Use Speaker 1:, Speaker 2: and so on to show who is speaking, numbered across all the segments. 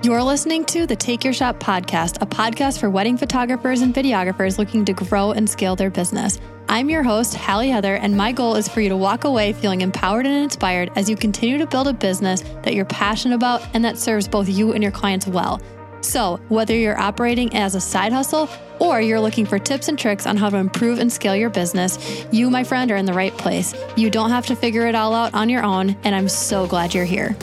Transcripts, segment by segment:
Speaker 1: You're listening to the Take Your Shot podcast, a podcast for wedding photographers and videographers looking to grow and scale their business. I'm your host, Halle Heather, and my goal is for you to walk away feeling empowered and inspired as you continue to build a business that you're passionate about and that serves both you and your clients well. So, whether you're operating as a side hustle or you're looking for tips and tricks on how to improve and scale your business, you, my friend, are in the right place. You don't have to figure it all out on your own, and I'm so glad you're here.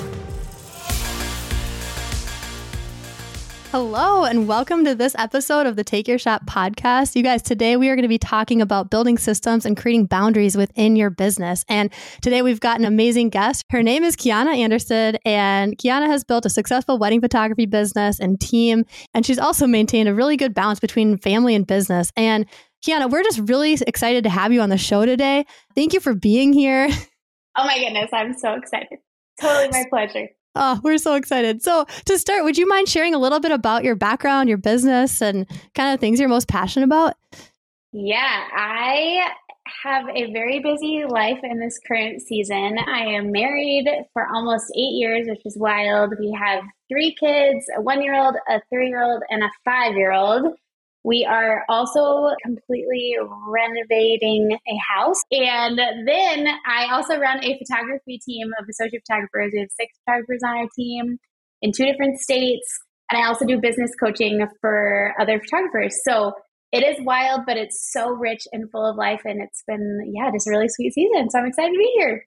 Speaker 1: Hello, and welcome to this episode of the Take Your Shot podcast. You guys, today we are going to be talking about building systems and creating boundaries within your business. And today we've got an amazing guest. Her name is Kiana Anderson, and Kiana has built a successful wedding photography business and team. And she's also maintained a really good balance between family and business. And Kiana, we're just really excited to have you on the show today. Thank you for being here.
Speaker 2: Oh my goodness, I'm so excited. Totally my pleasure.
Speaker 1: Oh, we're so excited. So, to start, would you mind sharing a little bit about your background, your business, and kind of things you're most passionate about?
Speaker 2: Yeah, I have a very busy life in this current season. I am married for almost eight years, which is wild. We have three kids a one year old, a three year old, and a five year old. We are also completely renovating a house. And then I also run a photography team of associate photographers. We have six photographers on our team in two different states. And I also do business coaching for other photographers. So it is wild, but it's so rich and full of life. And it's been, yeah, just a really sweet season. So I'm excited to be here.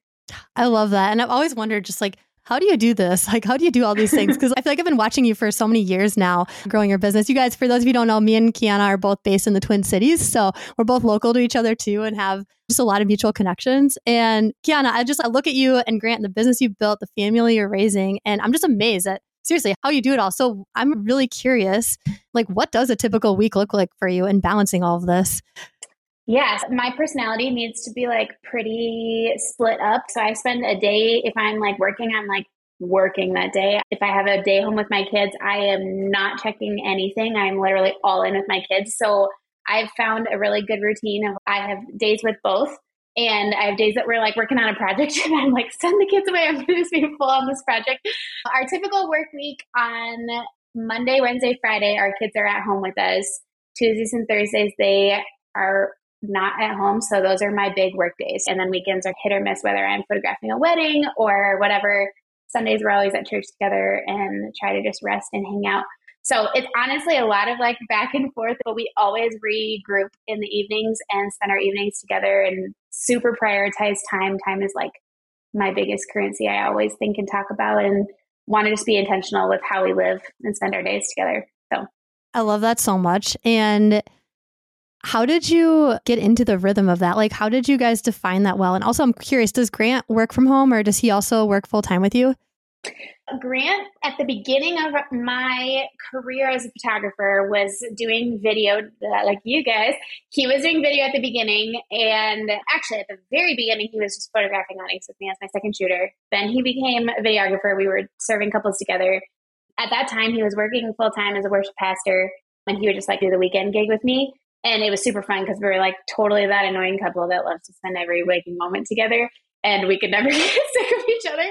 Speaker 1: I love that. And I've always wondered just like, how do you do this? Like, how do you do all these things? Because I feel like I've been watching you for so many years now, growing your business. You guys, for those of you don't know, me and Kiana are both based in the Twin Cities. So we're both local to each other too and have just a lot of mutual connections. And Kiana, I just I look at you and Grant, the business you've built, the family you're raising, and I'm just amazed at seriously how you do it all. So I'm really curious, like, what does a typical week look like for you in balancing all of this?
Speaker 2: Yes, my personality needs to be like pretty split up. So I spend a day, if I'm like working, I'm like working that day. If I have a day home with my kids, I am not checking anything. I'm literally all in with my kids. So I've found a really good routine of I have days with both. And I have days that we're like working on a project and I'm like, send the kids away. I'm going to just be full on this project. Our typical work week on Monday, Wednesday, Friday, our kids are at home with us. Tuesdays and Thursdays, they are not at home. So those are my big work days. And then weekends are hit or miss, whether I'm photographing a wedding or whatever. Sundays we're always at church together and try to just rest and hang out. So it's honestly a lot of like back and forth, but we always regroup in the evenings and spend our evenings together and super prioritize time. Time is like my biggest currency. I always think and talk about and want to just be intentional with how we live and spend our days together. So
Speaker 1: I love that so much. And how did you get into the rhythm of that? Like, how did you guys define that well? And also, I'm curious, does Grant work from home or does he also work full time with you?
Speaker 2: Grant, at the beginning of my career as a photographer, was doing video uh, like you guys. He was doing video at the beginning, and actually, at the very beginning, he was just photographing weddings with me as my second shooter. Then he became a videographer. We were serving couples together. At that time, he was working full time as a worship pastor, and he would just like do the weekend gig with me. And it was super fun because we were like totally that annoying couple that loves to spend every waking moment together. And we could never get sick of each other.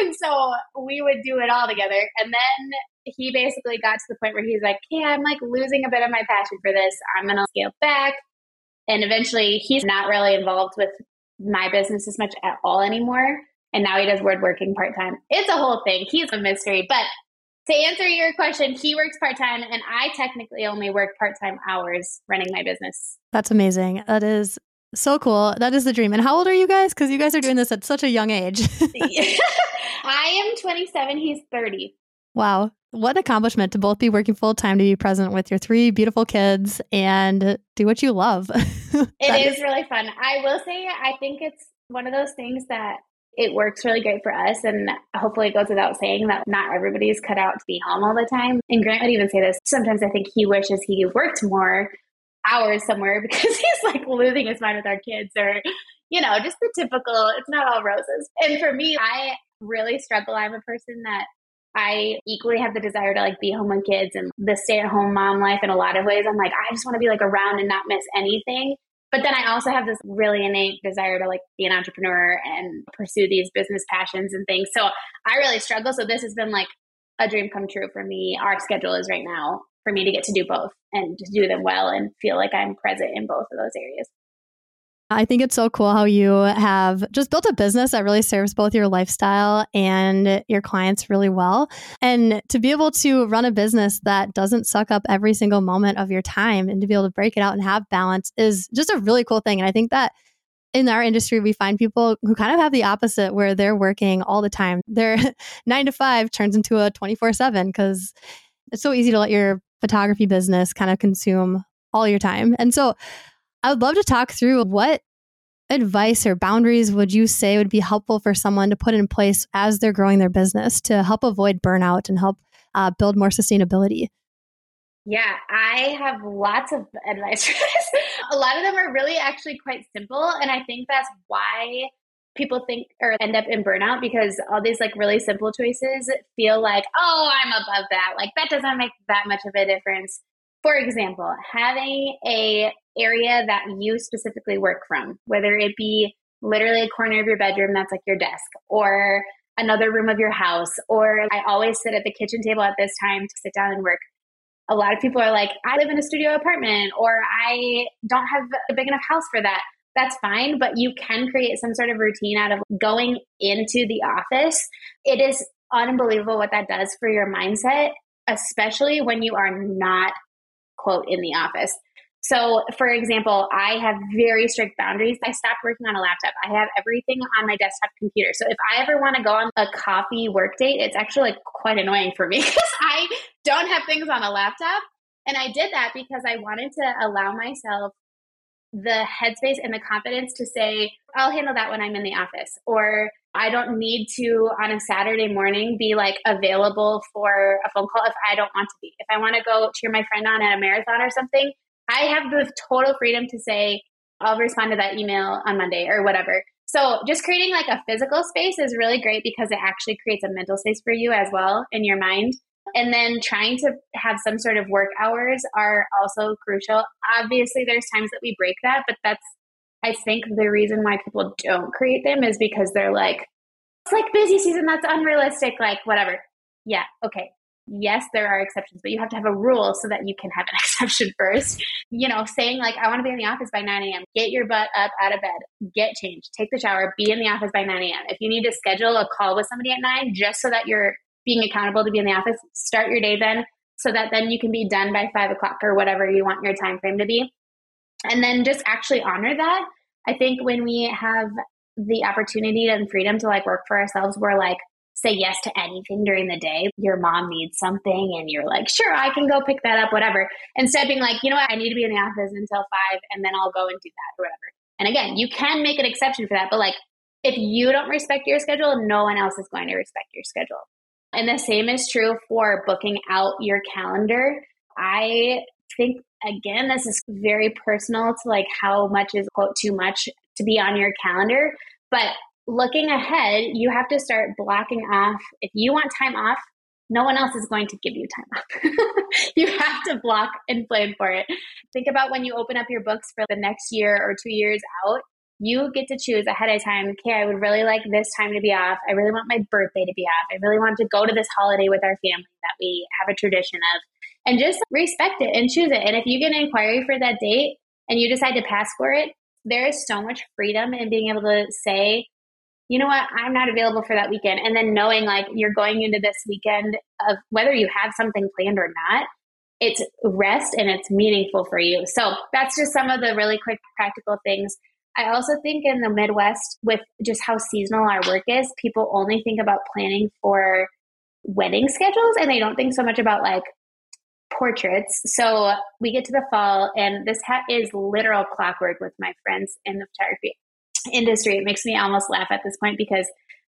Speaker 2: And so we would do it all together. And then he basically got to the point where he's like, Hey, I'm like losing a bit of my passion for this. I'm going to scale back. And eventually he's not really involved with my business as much at all anymore. And now he does word working part time. It's a whole thing. He's a mystery, but to answer your question, he works part time, and I technically only work part time hours running my business.
Speaker 1: That's amazing. That is so cool. That is the dream. And how old are you guys? Because you guys are doing this at such a young age.
Speaker 2: I am 27. He's 30.
Speaker 1: Wow. What an accomplishment to both be working full time to be present with your three beautiful kids and do what you love.
Speaker 2: it is really fun. I will say, I think it's one of those things that it works really great for us. And hopefully it goes without saying that not everybody is cut out to be home all the time. And Grant would even say this. Sometimes I think he wishes he worked more hours somewhere because he's like losing his mind with our kids or, you know, just the typical, it's not all roses. And for me, I really struggle. I'm a person that I equally have the desire to like be home with kids and the stay at home mom life in a lot of ways. I'm like, I just want to be like around and not miss anything. But then I also have this really innate desire to like be an entrepreneur and pursue these business passions and things. So I really struggle. So this has been like a dream come true for me. Our schedule is right now for me to get to do both and to do them well and feel like I'm present in both of those areas.
Speaker 1: I think it's so cool how you have just built a business that really serves both your lifestyle and your clients really well. And to be able to run a business that doesn't suck up every single moment of your time and to be able to break it out and have balance is just a really cool thing. And I think that in our industry, we find people who kind of have the opposite where they're working all the time. Their nine to five turns into a 24 seven because it's so easy to let your photography business kind of consume all your time. And so I would love to talk through what advice or boundaries would you say would be helpful for someone to put in place as they're growing their business to help avoid burnout and help uh, build more sustainability?
Speaker 2: Yeah, I have lots of advice for this. A lot of them are really actually quite simple. And I think that's why people think or end up in burnout because all these like really simple choices feel like, oh, I'm above that. Like that doesn't make that much of a difference. For example, having a area that you specifically work from, whether it be literally a corner of your bedroom that's like your desk or another room of your house, or I always sit at the kitchen table at this time to sit down and work. A lot of people are like, I live in a studio apartment or I don't have a big enough house for that. That's fine, but you can create some sort of routine out of going into the office. It is unbelievable what that does for your mindset, especially when you are not, quote, in the office. So, for example, I have very strict boundaries. I stopped working on a laptop. I have everything on my desktop computer. So, if I ever want to go on a coffee work date, it's actually like quite annoying for me because I don't have things on a laptop. And I did that because I wanted to allow myself the headspace and the confidence to say, I'll handle that when I'm in the office. Or I don't need to on a Saturday morning be like available for a phone call if I don't want to be. If I want to go cheer my friend on at a marathon or something, I have the total freedom to say, I'll respond to that email on Monday or whatever. So just creating like a physical space is really great because it actually creates a mental space for you as well in your mind. And then trying to have some sort of work hours are also crucial. Obviously, there's times that we break that, but that's, I think, the reason why people don't create them is because they're like, it's like busy season, that's unrealistic, like whatever. Yeah, okay yes, there are exceptions, but you have to have a rule so that you can have an exception first. You know, saying like, I want to be in the office by 9 a.m., get your butt up out of bed, get changed, take the shower, be in the office by 9 a.m. If you need to schedule a call with somebody at 9, just so that you're being accountable to be in the office, start your day then so that then you can be done by 5 o'clock or whatever you want your time frame to be. And then just actually honor that. I think when we have the opportunity and freedom to like work for ourselves, we're like, say yes to anything during the day. Your mom needs something and you're like, sure, I can go pick that up, whatever. Instead being like, you know what, I need to be in the office until five and then I'll go and do that or whatever. And again, you can make an exception for that, but like if you don't respect your schedule, no one else is going to respect your schedule. And the same is true for booking out your calendar. I think again, this is very personal to like how much is quote too much to be on your calendar. But looking ahead, you have to start blocking off. If you want time off, no one else is going to give you time off. you have to block and plan for it. Think about when you open up your books for the next year or two years out. You get to choose ahead of time. Okay, I would really like this time to be off. I really want my birthday to be off. I really want to go to this holiday with our family that we have a tradition of. And just respect it and choose it. And if you get an inquiry for that date and you decide to pass for it, there is so much freedom in being able to say, you know what, I'm not available for that weekend. And then knowing like you're going into this weekend of whether you have something planned or not, it's rest and it's meaningful for you. So that's just some of the really quick practical things. I also think in the Midwest, with just how seasonal our work is, people only think about planning for wedding schedules and they don't think so much about like portraits. So we get to the fall, and this hat is literal clockwork with my friends in the photography industry. It makes me almost laugh at this point because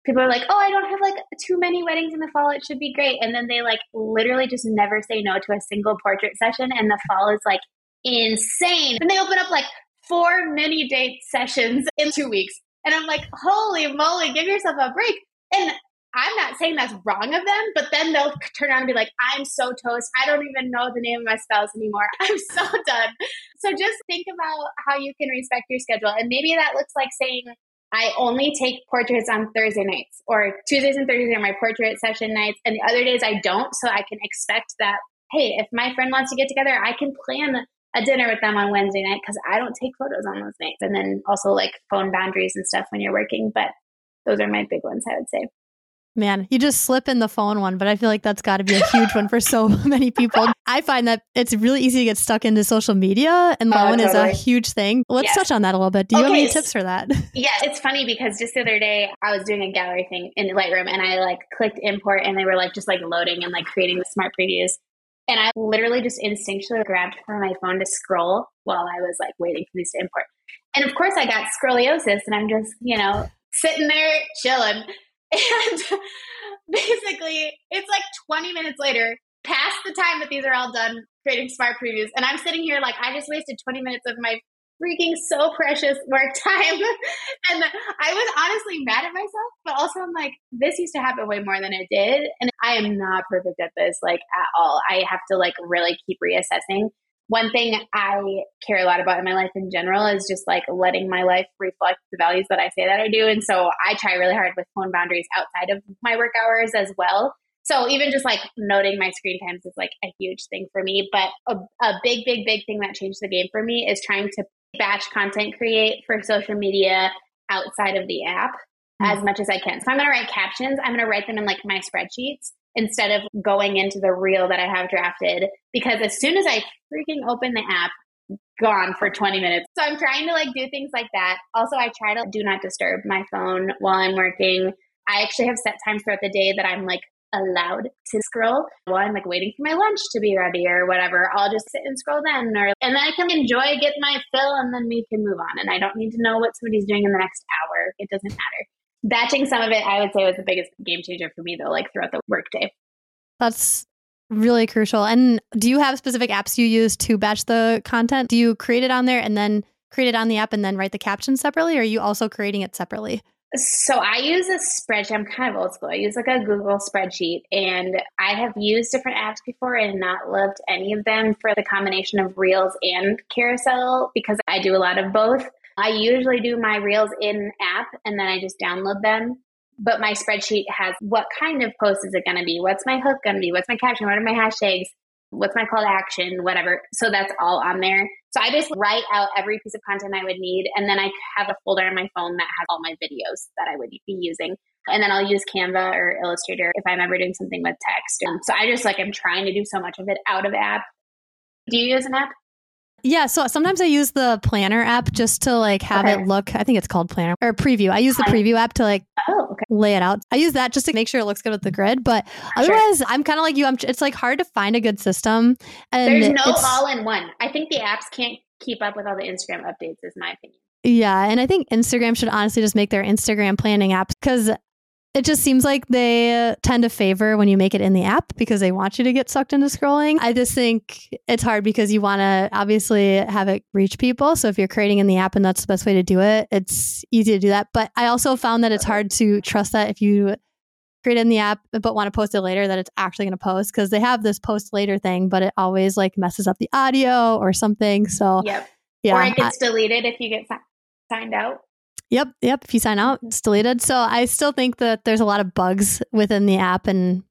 Speaker 2: people are like, "Oh, I don't have like too many weddings in the fall. It should be great." And then they like literally just never say no to a single portrait session and the fall is like insane. And they open up like four mini date sessions in 2 weeks. And I'm like, "Holy moly, give yourself a break." And I'm not saying that's wrong of them, but then they'll turn around and be like, I'm so toast. I don't even know the name of my spouse anymore. I'm so done. So just think about how you can respect your schedule. And maybe that looks like saying, I only take portraits on Thursday nights or Tuesdays and Thursdays are my portrait session nights. And the other days I don't. So I can expect that, hey, if my friend wants to get together, I can plan a dinner with them on Wednesday night because I don't take photos on those nights. And then also like phone boundaries and stuff when you're working. But those are my big ones, I would say.
Speaker 1: Man, you just slip in the phone one, but I feel like that's got to be a huge one for so many people. I find that it's really easy to get stuck into social media, and uh, phone oh, totally. is a huge thing. Let's touch on that a little bit. Do you okay, have any tips for that?
Speaker 2: Yeah, it's funny because just the other day I was doing a gallery thing in Lightroom, and I like clicked import, and they were like just like loading and like creating the smart previews, and I literally just instinctually grabbed for my phone to scroll while I was like waiting for these to import. And of course, I got scoliosis, and I'm just you know sitting there chilling and basically, it's like 20 minutes later, past the time that these are all done creating smart previews. And I'm sitting here like, I just wasted 20 minutes of my freaking so precious work time. and I was honestly mad at myself, but also I'm like, this used to happen way more than it did. And I am not perfect at this, like at all. I have to like really keep reassessing one thing I care a lot about in my life in general is just like letting my life reflect the values that I say that I do. And so I try really hard with phone boundaries outside of my work hours as well. So even just like noting my screen times is like a huge thing for me. But a, a big, big, big thing that changed the game for me is trying to batch content create for social media outside of the app. Hmm. as much as I can. So I'm going to write captions. I'm going to write them in like my spreadsheets instead of going into the reel that I have drafted. Because as soon as I freaking open the app, gone for 20 minutes. So I'm trying to like do things like that. Also, I try to do not disturb my phone while I'm working. I actually have set times throughout the day that I'm like allowed to scroll while I'm like waiting for my lunch to be ready or whatever. I'll just sit and scroll then or and then I can enjoy, get my fill and then we can move on. And I don't need to know what somebody's doing in the next hour. It doesn't matter batching some of it, I would say, was the biggest game changer for me, though, like throughout the workday.
Speaker 1: That's really crucial. And do you have specific apps you use to batch the content? Do you create it on there and then create it on the app and then write the captions separately? Or are you also creating it separately?
Speaker 2: So I use a spreadsheet. I'm kind of old school. I use like a Google spreadsheet, and I have used different apps before and not loved any of them for the combination of Reels and Carousel because I do a lot of both. I usually do my reels in app and then I just download them. But my spreadsheet has what kind of post is it going to be? What's my hook going to be? What's my caption? What are my hashtags? What's my call to action? Whatever. So that's all on there. So I just write out every piece of content I would need. And then I have a folder on my phone that has all my videos that I would be using. And then I'll use Canva or Illustrator if I'm ever doing something with text. So I just like, I'm trying to do so much of it out of app. Do you use an app?
Speaker 1: Yeah, so sometimes I use the planner app just to like have okay. it look. I think it's called planner or preview. I use the preview app to like oh, okay. lay it out. I use that just to make sure it looks good with the grid. But otherwise, sure. I'm kind of like you. I'm. It's like hard to find a good system.
Speaker 2: And there's no all in one. I think the apps can't keep up with all the Instagram updates. Is my opinion.
Speaker 1: Yeah, and I think Instagram should honestly just make their Instagram planning apps because it just seems like they tend to favor when you make it in the app because they want you to get sucked into scrolling. I just think it's hard because you want to obviously have it reach people. So if you're creating in the app and that's the best way to do it, it's easy to do that. But I also found that it's hard to trust that if you create in the app but want to post it later that it's actually going to post because they have this post later thing, but it always like messes up the audio or something. So
Speaker 2: yep. yeah, or it gets I, deleted if you get signed out.
Speaker 1: Yep, yep. If you sign out, it's deleted. So I still think that there's a lot of bugs within the app, and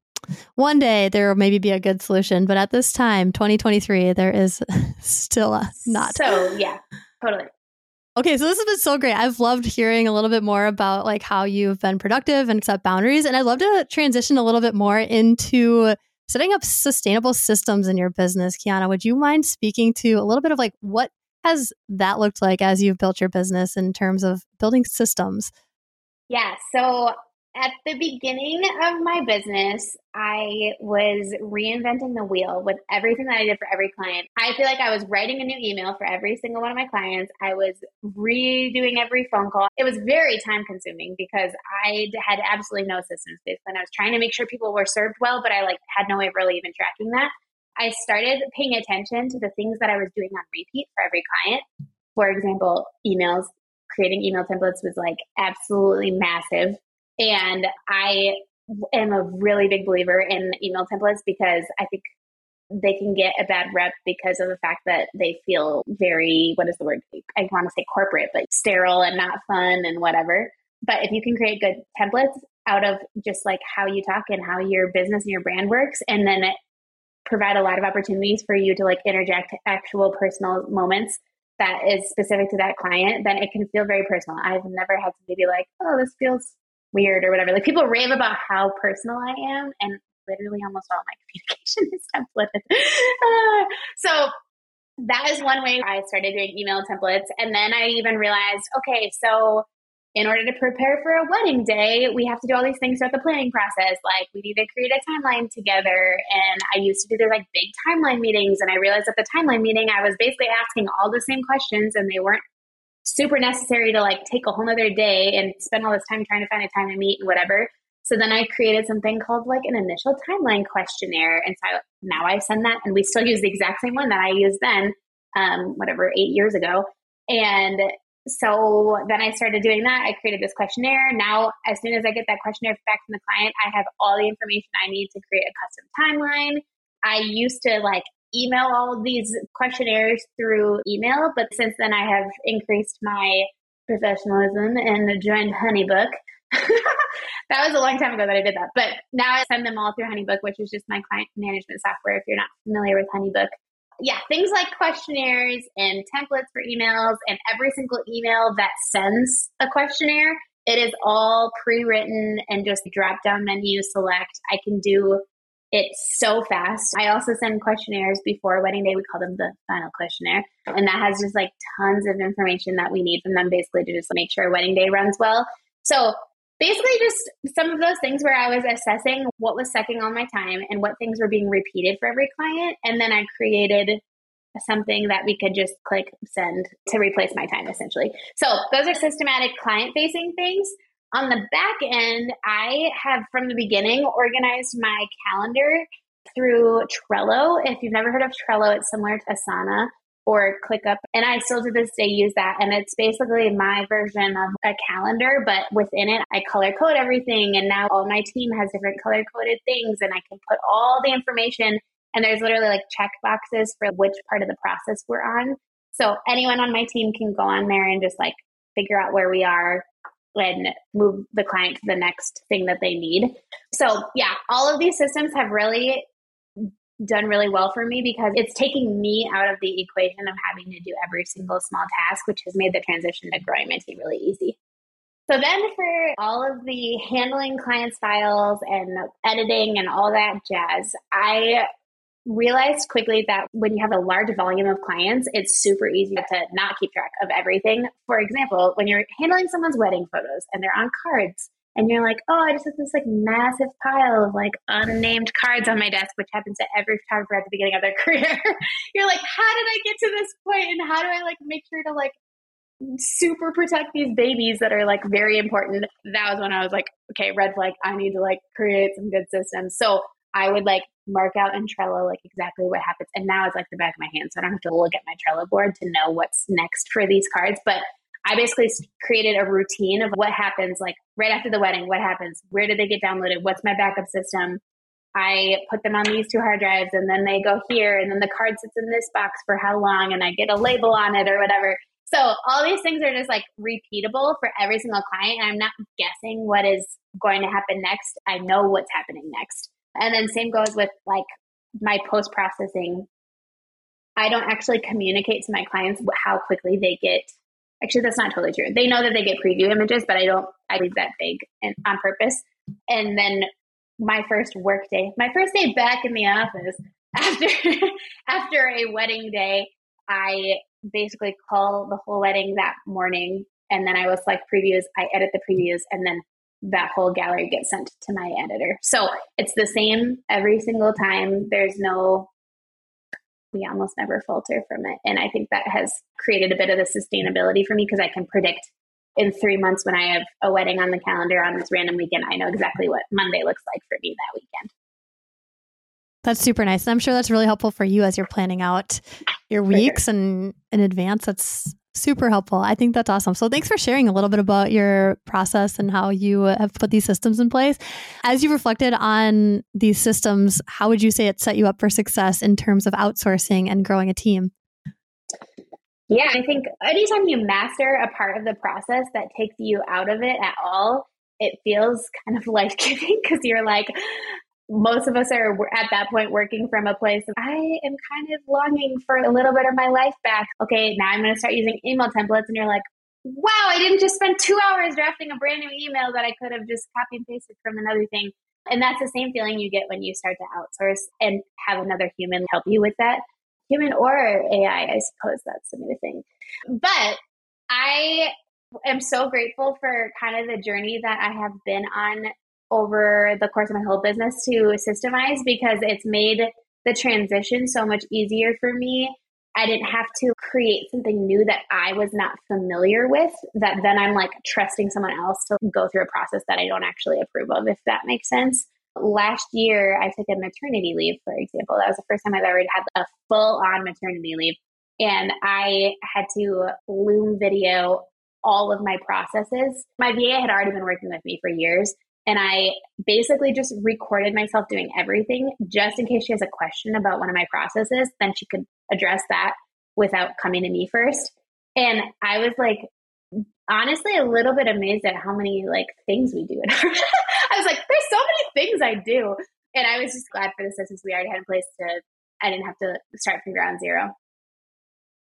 Speaker 1: one day there will maybe be a good solution. But at this time, 2023, there is still a not.
Speaker 2: So yeah, totally.
Speaker 1: Okay, so this has been so great. I've loved hearing a little bit more about like how you've been productive and set boundaries, and I'd love to transition a little bit more into setting up sustainable systems in your business. Kiana, would you mind speaking to a little bit of like what has that looked like as you've built your business in terms of building systems?
Speaker 2: Yeah. So at the beginning of my business, I was reinventing the wheel with everything that I did for every client. I feel like I was writing a new email for every single one of my clients. I was redoing every phone call. It was very time consuming because I had absolutely no systems basically. And I was trying to make sure people were served well, but I like had no way of really even tracking that. I started paying attention to the things that I was doing on repeat for every client. For example, emails, creating email templates was like absolutely massive. And I am a really big believer in email templates because I think they can get a bad rep because of the fact that they feel very, what is the word? I want to say corporate, but sterile and not fun and whatever. But if you can create good templates out of just like how you talk and how your business and your brand works, and then provide a lot of opportunities for you to like interject actual personal moments that is specific to that client, then it can feel very personal. I've never had somebody be like, oh, this feels weird or whatever. Like people rave about how personal I am, and literally almost all my communication is templated. so that is one way I started doing email templates. And then I even realized, okay, so in order to prepare for a wedding day, we have to do all these things throughout the planning process. Like we need to create a timeline together. And I used to do these like big timeline meetings. And I realized at the timeline meeting, I was basically asking all the same questions and they weren't super necessary to like take a whole other day and spend all this time trying to find a time to meet and whatever. So then I created something called like an initial timeline questionnaire. And so I, now I send that and we still use the exact same one that I used then, um, whatever, eight years ago. And so then I started doing that. I created this questionnaire. Now, as soon as I get that questionnaire back from the client, I have all the information I need to create a custom timeline. I used to like email all these questionnaires through email, but since then I have increased my professionalism and joined Honeybook. that was a long time ago that I did that. But now I send them all through Honeybook, which is just my client management software. If you're not familiar with Honeybook, yeah, things like questionnaires and templates for emails, and every single email that sends a questionnaire, it is all pre written and just drop down menu select. I can do it so fast. I also send questionnaires before wedding day. We call them the final questionnaire. And that has just like tons of information that we need from them basically to just make sure wedding day runs well. So basically just some of those things where I was assessing what was sucking all my time and what things were being repeated for every client. And then I created something that we could just click send to replace my time essentially. So those are systematic client facing things. On the back end, I have from the beginning organized my calendar through Trello. If you've never heard of Trello, it's similar to Asana or ClickUp. And I still to this day use that. And it's basically my version of a calendar, but within it, I color code everything. And now all my team has different color coded things, and I can put all the information. And there's literally like check boxes for which part of the process we're on. So anyone on my team can go on there and just like figure out where we are and move the client to the next thing that they need. So, yeah, all of these systems have really done really well for me because it's taking me out of the equation of having to do every single small task, which has made the transition to growing my team really easy. So then for all of the handling clients' files and editing and all that jazz, I realized quickly that when you have a large volume of clients, it's super easy to not keep track of everything. For example, when you're handling someone's wedding photos and they're on cards, and you're like, oh, I just have this like massive pile of like unnamed cards on my desk, which happens to every photographer at the beginning of their career. you're like, how did I get to this point, and how do I like make sure to like super protect these babies that are like very important? That was when I was like, okay, red flag. I need to like create some good systems. So I would like mark out in Trello like exactly what happens, and now it's like the back of my hand, so I don't have to look at my Trello board to know what's next for these cards, but I basically created a routine of what happens like right after the wedding, what happens, where did they get downloaded, what's my backup system. I put them on these two hard drives and then they go here and then the card sits in this box for how long and I get a label on it or whatever. So all these things are just like repeatable for every single client and I'm not guessing what is going to happen next. I know what's happening next. And then same goes with like my post processing. I don't actually communicate to my clients how quickly they get Actually, that's not totally true. They know that they get preview images, but I don't. I leave that big and on purpose. And then my first work day, my first day back in the office after after a wedding day, I basically call the whole wedding that morning, and then I will select previews. I edit the previews, and then that whole gallery gets sent to my editor. So it's the same every single time. There's no we almost never falter from it. And I think that has created a bit of the sustainability for me because I can predict in three months when I have a wedding on the calendar on this random weekend, I know exactly what Monday looks like for me that weekend.
Speaker 1: That's super nice. And I'm sure that's really helpful for you as you're planning out your weeks sure. and in advance. That's Super helpful. I think that's awesome. So, thanks for sharing a little bit about your process and how you have put these systems in place. As you reflected on these systems, how would you say it set you up for success in terms of outsourcing and growing a team?
Speaker 2: Yeah, I think anytime you master a part of the process that takes you out of it at all, it feels kind of life giving because you're like, most of us are at that point working from a place of, I am kind of longing for a little bit of my life back. Okay, now I'm going to start using email templates. And you're like, wow, I didn't just spend two hours drafting a brand new email that I could have just copy and pasted from another thing. And that's the same feeling you get when you start to outsource and have another human help you with that. Human or AI, I suppose that's the new thing. But I am so grateful for kind of the journey that I have been on over the course of my whole business to systemize because it's made the transition so much easier for me. I didn't have to create something new that I was not familiar with, that then I'm like trusting someone else to go through a process that I don't actually approve of, if that makes sense. Last year, I took a maternity leave, for example. That was the first time I've ever had a full on maternity leave. And I had to loom video all of my processes. My VA had already been working with me for years. And I basically just recorded myself doing everything just in case she has a question about one of my processes, then she could address that without coming to me first. And I was like, honestly, a little bit amazed at how many like things we do. I was like, there's so many things I do. And I was just glad for the systems we already had in place to, I didn't have to start from ground zero.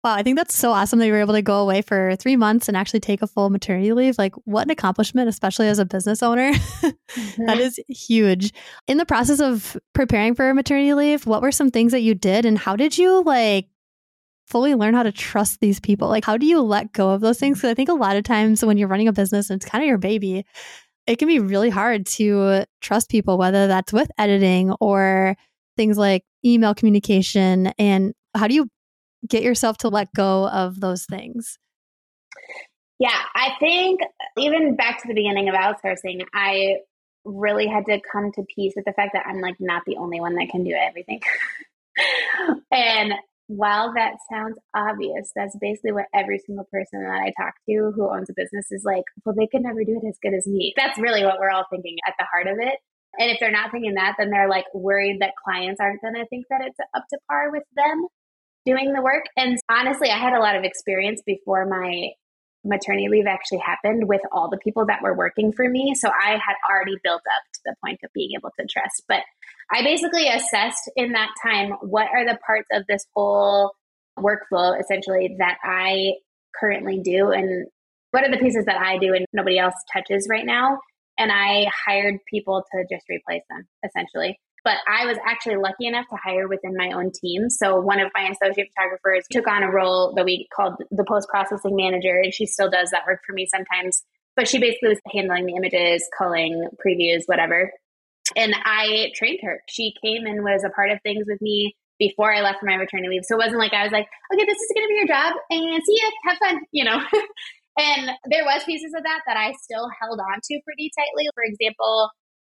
Speaker 1: Wow, I think that's so awesome that you were able to go away for three months and actually take a full maternity leave. Like, what an accomplishment, especially as a business owner. mm-hmm. that is huge. In the process of preparing for a maternity leave, what were some things that you did and how did you like fully learn how to trust these people? Like, how do you let go of those things? Because I think a lot of times when you're running a business and it's kind of your baby, it can be really hard to trust people, whether that's with editing or things like email communication. And how do you get yourself to let go of those things?
Speaker 2: Yeah, I think even back to the beginning of outsourcing, I really had to come to peace with the fact that I'm like not the only one that can do everything. and while that sounds obvious, that's basically what every single person that I talk to who owns a business is like, well, they could never do it as good as me. That's really what we're all thinking at the heart of it. And if they're not thinking that, then they're like worried that clients aren't going to think that it's up to par with them doing the work. And honestly, I had a lot of experience before my maternity leave actually happened with all the people that were working for me. So I had already built up to the point of being able to trust. But I basically assessed in that time what are the parts of this whole workflow essentially that I currently do and what are the pieces that I do and nobody else touches right now. And I hired people to just replace them essentially. But I was actually lucky enough to hire within my own team. So one of my associate photographers took on a role that we called the post processing manager, and she still does that work for me sometimes. But she basically was handling the images, culling, previews, whatever. And I trained her. She came and was a part of things with me before I left for my maternity leave. So it wasn't like I was like, okay, this is going to be your job and see you, have fun, you know. and there was pieces of that that I still held on to pretty tightly. For example,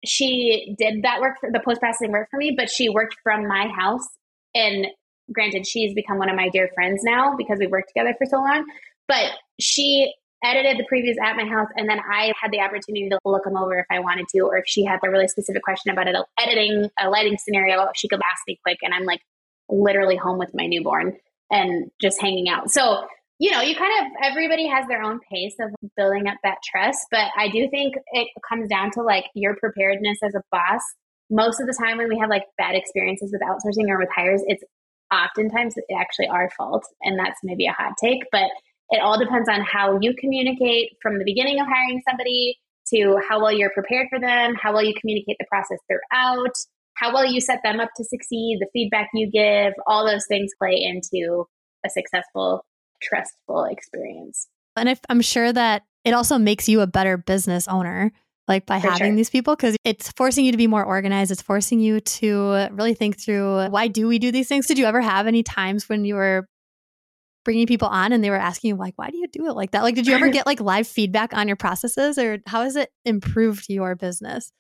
Speaker 2: she did that work for the post processing work for me, but she worked from my house. And granted, she's become one of my dear friends now because we've worked together for so long. But she edited the previews at my house, and then I had the opportunity to look them over if I wanted to, or if she had a really specific question about it, editing a lighting scenario, she could ask me quick. And I'm like literally home with my newborn and just hanging out. So you know, you kind of, everybody has their own pace of building up that trust. But I do think it comes down to like your preparedness as a boss. Most of the time when we have like bad experiences with outsourcing or with hires, it's oftentimes actually our fault. And that's maybe a hot take, but it all depends on how you communicate from the beginning of hiring somebody to how well you're prepared for them, how well you communicate the process throughout, how well you set them up to succeed, the feedback you give, all those things play into a successful trustful experience.
Speaker 1: And if, I'm sure that it also makes you a better business owner like by For having sure. these people because it's forcing you to be more organized it's forcing you to really think through why do we do these things did you ever have any times when you were bringing people on and they were asking you like why do you do it like that like did you ever get like live feedback on your processes or how has it improved your business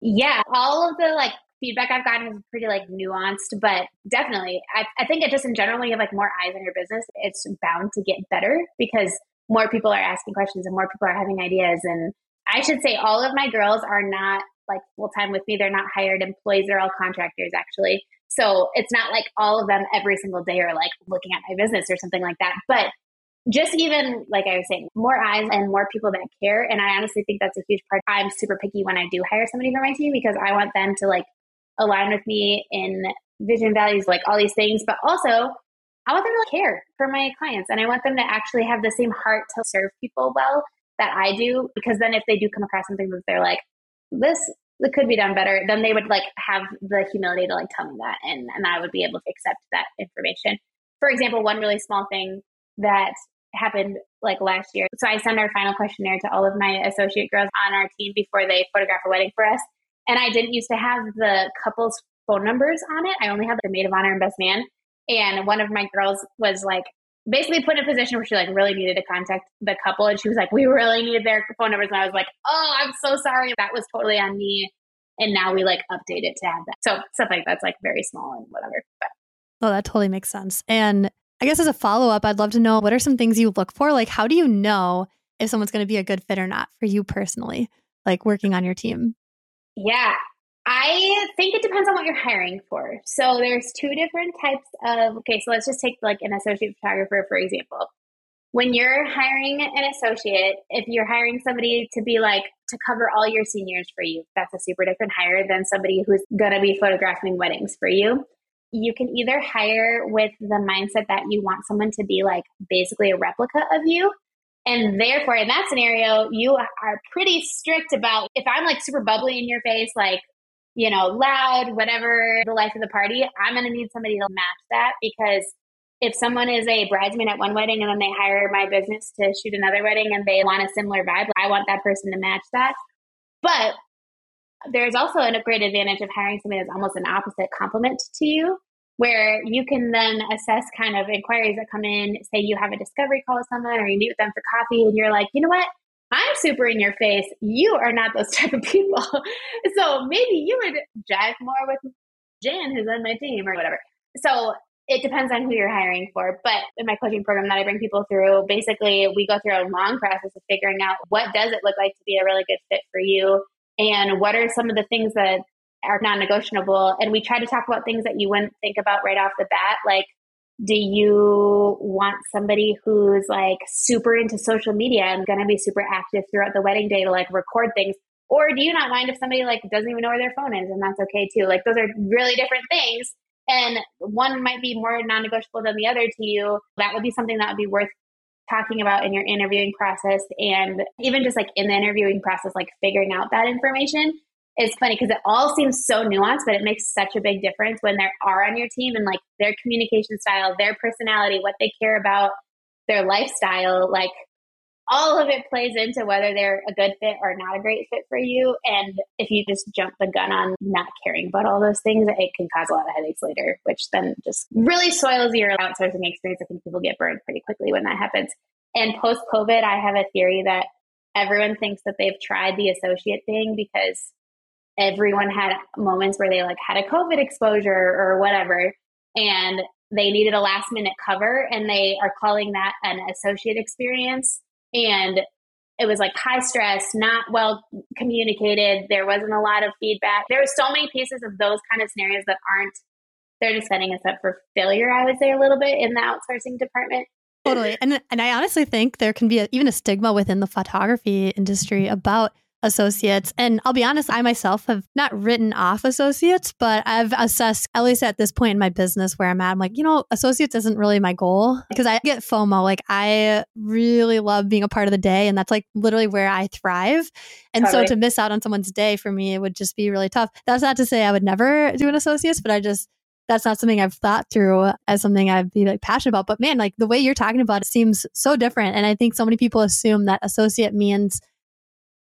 Speaker 2: yeah all of the like feedback I've gotten is pretty like nuanced, but definitely, I, I think it just in general, when you have like more eyes on your business, it's bound to get better because more people are asking questions and more people are having ideas. And I should say, all of my girls are not like full time with me. They're not hired employees. They're all contractors actually. So it's not like all of them every single day are like looking at my business or something like that. But just even like I was saying, more eyes and more people that care. And I honestly think that's a huge part. I'm super picky when I do hire somebody for my team because I want them to like align with me in vision values, like all these things, but also I want them to care for my clients and I want them to actually have the same heart to serve people well that I do. Because then if they do come across something that they're like, this could be done better, then they would like have the humility to like tell me that and, and I would be able to accept that information. For example, one really small thing that happened like last year. So I send our final questionnaire to all of my associate girls on our team before they photograph a wedding for us. And I didn't used to have the couple's phone numbers on it. I only had the maid of honor and best man. And one of my girls was like basically put in a position where she like really needed to contact the couple and she was like, We really needed their phone numbers. And I was like, Oh, I'm so sorry. That was totally on me. And now we like update it to have that. So stuff like that's like very small and whatever. But
Speaker 1: Oh, that totally makes sense. And I guess as a follow up, I'd love to know what are some things you look for? Like, how do you know if someone's going to be a good fit or not for you personally, like working on your team?
Speaker 2: Yeah, I think it depends on what you're hiring for. So there's two different types of, okay, so let's just take like an associate photographer, for example. When you're hiring an associate, if you're hiring somebody to be like to cover all your seniors for you, that's a super different hire than somebody who's going to be photographing weddings for you you can either hire with the mindset that you want someone to be like basically a replica of you. And therefore, in that scenario, you are pretty strict about if I'm like super bubbly in your face, like, you know, loud, whatever the life of the party, I'm going to need somebody to match that because if someone is a bridesmaid at one wedding and then they hire my business to shoot another wedding and they want a similar vibe, I want that person to match that. But there's also a great advantage of hiring somebody that's almost an opposite complement to you, where you can then assess kind of inquiries that come in. Say you have a discovery call with someone or you meet with them for coffee and you're like, you know what? I'm super in your face. You are not those type of people. so maybe you would jive more with Jan, who's on my team or whatever. So it depends on who you're hiring for. But in my coaching program that I bring people through, basically we go through a long process of figuring out what does it look like to be a really good fit for you and what are some of the things that are non-negotiable. And we try to talk about things that you wouldn't think about right off the bat. Like do you want somebody who's like super into social media and going to be super active throughout the wedding day to like record things? Or do you not mind if somebody like doesn't even know where their phone is and that's okay too? Like those are really different things. And one might be more non-negotiable than the other to you. That would be something that would be worth talking about in your interviewing process and even just like in the interviewing process, like figuring out that information is funny because it all seems so nuanced, but it makes such a big difference when they are on your team and like their communication style, their personality, what they care about, their lifestyle, like all of it plays into whether they're a good fit or not a great fit for you. And if you just jump the gun on not caring about all those things, it can cause a lot of headaches later, which then just really soils your outsourcing experience. I think people get burned pretty quickly when that happens. And post COVID, I have a theory that everyone thinks that they've tried the associate thing because everyone had moments where they like had a COVID exposure or whatever. And they needed a last minute cover and they are calling that an associate experience and it was like high stress, not well communicated. There wasn't a lot of feedback. There were so many pieces of those kind of scenarios that aren't, they're just setting us up for failure, I would say, a little bit in the outsourcing department.
Speaker 1: Totally. And and I honestly think there can be a, even a stigma within the photography industry about associates. And I'll be honest, I myself have not written off associates, but I've assessed, at least at this point in my business where I'm at, I'm like, you know, associates isn't really my goal because I get FOMO. Like, I really love being a part of the day, and that's like literally where I thrive. And totally. so to miss out on someone's day for me, it would just be really tough. That's not to say I would never do an associates, but I just, that's not something I've thought through as something I'd be like passionate about. But man, like the way you're talking about it seems so different. And I think so many people assume that associate means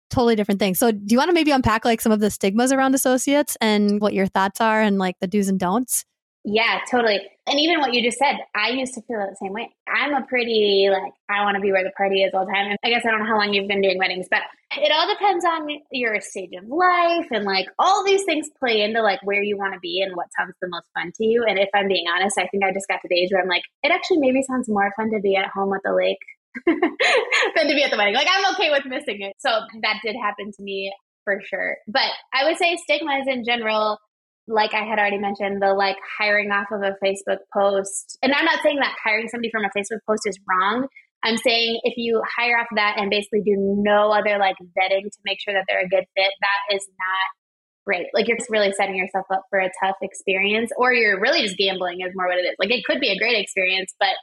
Speaker 1: totally different things. So, do you want to maybe unpack like some of the stigmas around associates and what your thoughts are and like the do's and don'ts?
Speaker 2: Yeah, totally. And even what you just said, I used to feel the same way. I'm a pretty, like, I want to be where the party is all the time. And I guess I don't know how long you've been doing weddings, but it all depends on your stage of life. And like all these things play into like where you want to be and what sounds the most fun to you. And if I'm being honest, I think I just got to the age where I'm like, it actually maybe sounds more fun to be at home at the lake than to be at the wedding. Like, I'm okay with missing it. So that did happen to me for sure. But I would say stigmas in general like I had already mentioned, the like hiring off of a Facebook post. And I'm not saying that hiring somebody from a Facebook post is wrong. I'm saying if you hire off that and basically do no other like vetting to make sure that they're a good fit, that is not great. Like you're just really setting yourself up for a tough experience, or you're really just gambling, is more what it is. Like it could be a great experience, but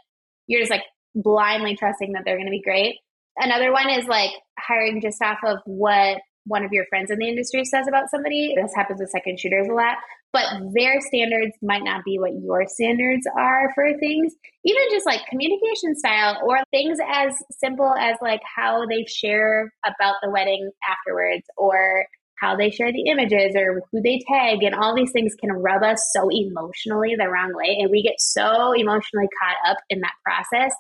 Speaker 2: you're just like blindly trusting that they're going to be great. Another one is like hiring just off of what one of your friends in the industry says about somebody. This happens with second shooters a lot, but their standards might not be what your standards are for things. Even just like communication style or things as simple as like how they share about the wedding afterwards or how they share the images or who they tag and all these things can rub us so emotionally the wrong way and we get so emotionally caught up in that process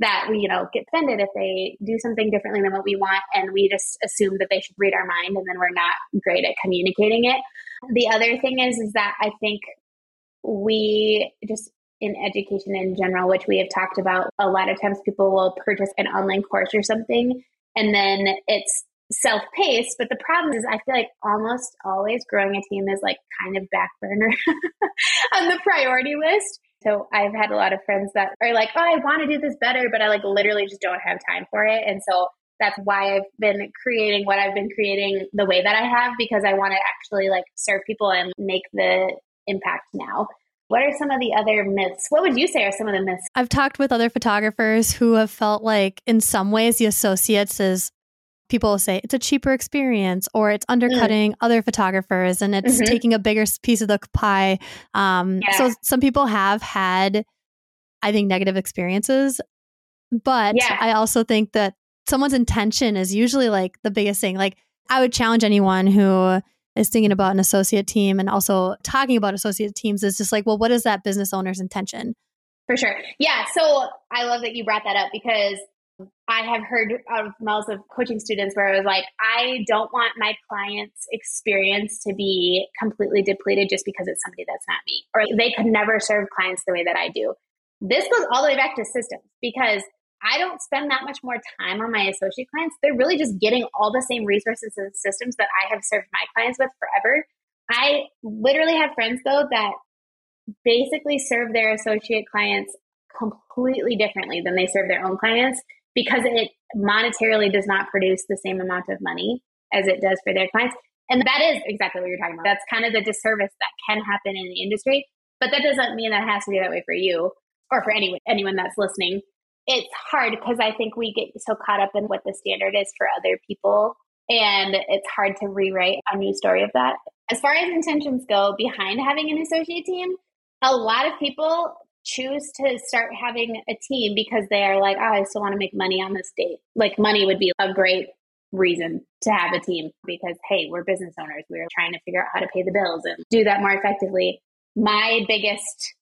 Speaker 2: that we, you know, get offended if they do something differently than what we want. And we just assume that they should read our mind and then we're not great at communicating it. The other thing is, is that I think we just in education in general, which we have talked about, a lot of times people will purchase an online course or something and then it's self paced. But the problem is, I feel like almost always growing a team is like kind of back burner on the priority list. So I've had a lot of friends that are like, oh, I want to do this better, but I like literally just don't have time for it. And so that's why I've been creating what I've been creating the way that I have because I want to actually like serve people and make the impact now. What are some of the other myths? What would you say are some of the myths?
Speaker 1: I've talked with other photographers who have felt like, in some ways, the associates is people will say it's a cheaper experience or it's undercutting mm. other photographers and it's mm-hmm. taking a bigger piece of the pie. Um, yeah. So some people have had, I think, negative experiences. But yeah. I also think that someone's intention is usually like the biggest thing. Like, I would challenge anyone who is thinking about an associate team and also talking about associate teams is just like, well, what is that business owner's intention?
Speaker 2: For sure. Yeah. So I love that you brought that up because I have heard of mouths of coaching students where I was like, I don't want my client's experience to be completely depleted just because it's somebody that's not me, or they could never serve clients the way that I do. This goes all the way back to systems because I don't spend that much more time on my associate clients. They're really just getting all the same resources and systems that I have served my clients with forever. I literally have friends though that basically serve their associate clients completely differently than they serve their own clients because it monetarily does not produce the same amount of money as it does for their clients. And that is exactly what you're talking about. That's kind of the disservice that can happen in the industry. But that doesn't mean that has to be that way for you or for anyone anyone that's listening. It's hard because I think we get so caught up in what the standard is for other people. And it's hard to rewrite a new story of that. As far as intentions go behind having an associate team, a lot of people choose to start having a team because they are like, oh, I still want to make money on this date. Like money would be a great reason to have a team because hey, we're business owners. We're trying to figure out how to pay the bills and do that more effectively. My biggest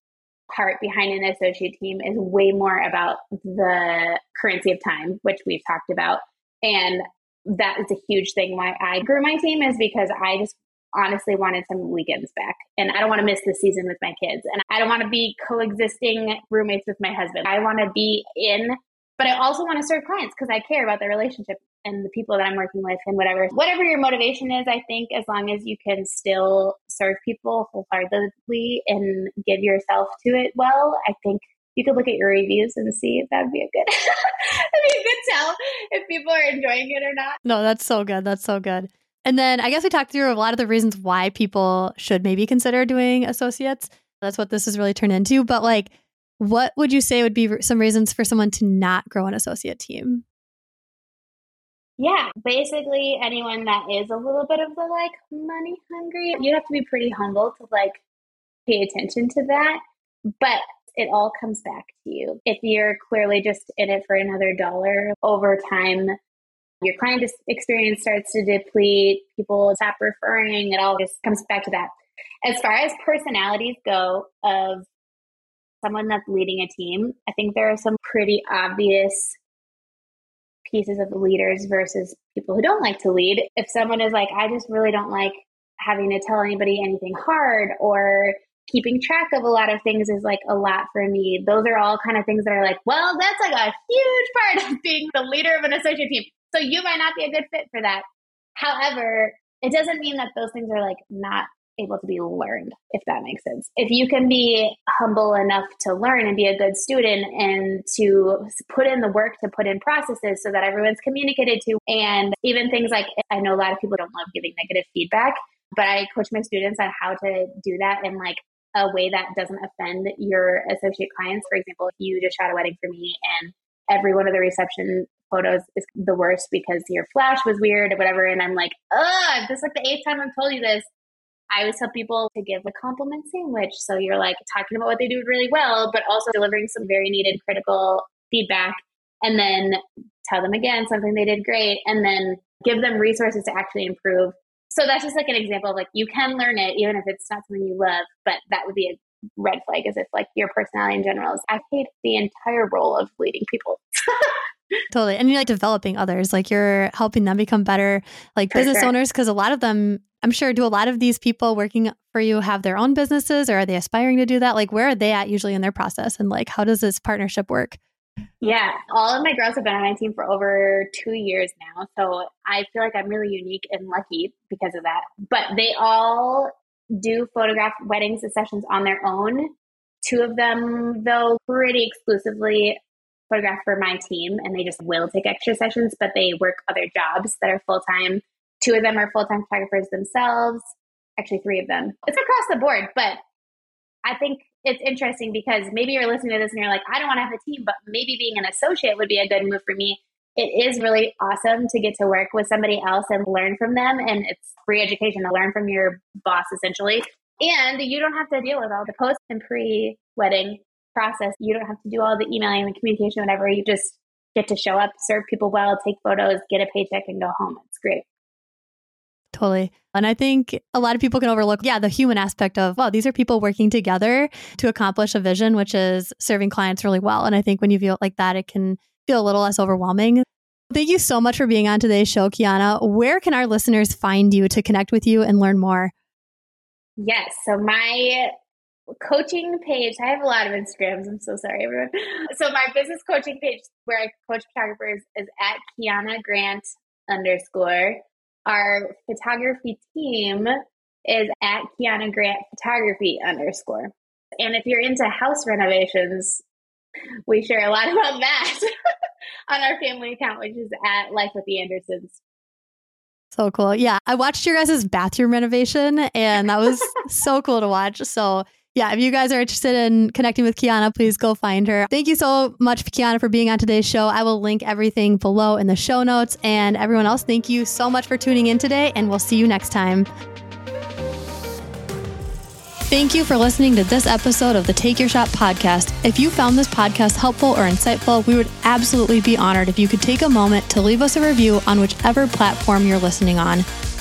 Speaker 2: part behind an associate team is way more about the currency of time, which we've talked about. And that is a huge thing why I grew my team is because I just honestly wanted some weekends back. And I don't want to miss the season with my kids. And I don't want to be coexisting roommates with my husband. I want to be in, but I also want to serve clients because I care about the relationship and the people that I'm working with and whatever. Whatever your motivation is, I think as long as you can still serve people wholeheartedly and give yourself to it well, I think you could look at your reviews and see if that'd be a good that'd be a good tell if people are enjoying it or not.
Speaker 1: No, that's so good. That's so good. And then I guess we talked through a lot of the reasons why people should maybe consider doing associates. That's what this has really turned into. But like, what would you say would be some reasons for someone to not grow an associate team?
Speaker 2: Yeah, basically anyone that is a little bit of the like money hungry, you have to be pretty humble to like pay attention to that. But it all comes back to you. If you're clearly just in it for another dollar over time, your client experience starts to deplete, people stop referring, it all just comes back to that. As far as personalities go, of someone that's leading a team, I think there are some pretty obvious pieces of leaders versus people who don't like to lead. If someone is like, I just really don't like having to tell anybody anything hard or keeping track of a lot of things is like a lot for me. Those are all kind of things that are like, well, that's like a huge part of being the leader of an associate team. So you might not be a good fit for that. However, it doesn't mean that those things are like not able to be learned, if that makes sense. If you can be humble enough to learn and be a good student and to put in the work to put in processes so that everyone's communicated to, and even things like I know a lot of people don't love giving negative feedback, but I coach my students on how to do that in like a way that doesn't offend your associate clients. For example, if you just shot a wedding for me and every one of the reception photos is the worst because your flash was weird or whatever. And I'm like, ugh, this is like the eighth time I've told you this. I always tell people to give a compliment sandwich. So you're like talking about what they do really well, but also delivering some very needed critical feedback. And then tell them again something they did great. And then give them resources to actually improve. So that's just like an example of like you can learn it even if it's not something you love, but that would be a red flag as if like your personality in general is I hate the entire role of leading people.
Speaker 1: totally. And you're like developing others, like you're helping them become better like business owners because a lot of them I'm sure do a lot of these people working for you have their own businesses or are they aspiring to do that? Like where are they at usually in their process and like how does this partnership work?
Speaker 2: Yeah, all of my girls have been on my team for over two years now. So I feel like I'm really unique and lucky because of that. But they all do photograph weddings and sessions on their own. Two of them, though, pretty exclusively photograph for my team and they just will take extra sessions, but they work other jobs that are full time. Two of them are full time photographers themselves. Actually, three of them. It's across the board, but I think it's interesting because maybe you're listening to this and you're like, I don't want to have a team, but maybe being an associate would be a good move for me. It is really awesome to get to work with somebody else and learn from them. And it's free education to learn from your boss, essentially. And you don't have to deal with all the post and pre wedding process. You don't have to do all the emailing and communication, whatever. You just get to show up, serve people well, take photos, get a paycheck, and go home. It's great.
Speaker 1: Totally. And I think a lot of people can overlook, yeah, the human aspect of, wow, these are people working together to accomplish a vision, which is serving clients really well. And I think when you feel like that, it can feel a little less overwhelming. Thank you so much for being on today's show, Kiana. Where can our listeners find you to connect with you and learn more?
Speaker 2: Yes. So my coaching page. I have a lot of Instagrams. I'm so sorry, everyone. So my business coaching page where I coach photographers is at Kiana Grant underscore. Our photography team is at Kiana Grant Photography underscore. And if you're into house renovations, we share a lot about that on our family account, which is at Life with the Andersons.
Speaker 1: So cool. Yeah. I watched your guys' bathroom renovation and that was so cool to watch. So yeah, if you guys are interested in connecting with Kiana, please go find her. Thank you so much, Kiana, for being on today's show. I will link everything below in the show notes. And everyone else, thank you so much for tuning in today, and we'll see you next time. Thank you for listening to this episode of the Take Your Shot podcast. If you found this podcast helpful or insightful, we would absolutely be honored if you could take a moment to leave us a review on whichever platform you're listening on.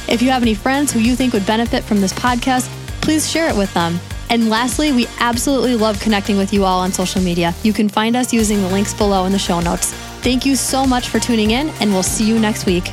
Speaker 1: If you have any friends who you think would benefit from this podcast, please share it with them. And lastly, we absolutely love connecting with you all on social media. You can find us using the links below in the show notes. Thank you so much for tuning in, and we'll see you next week.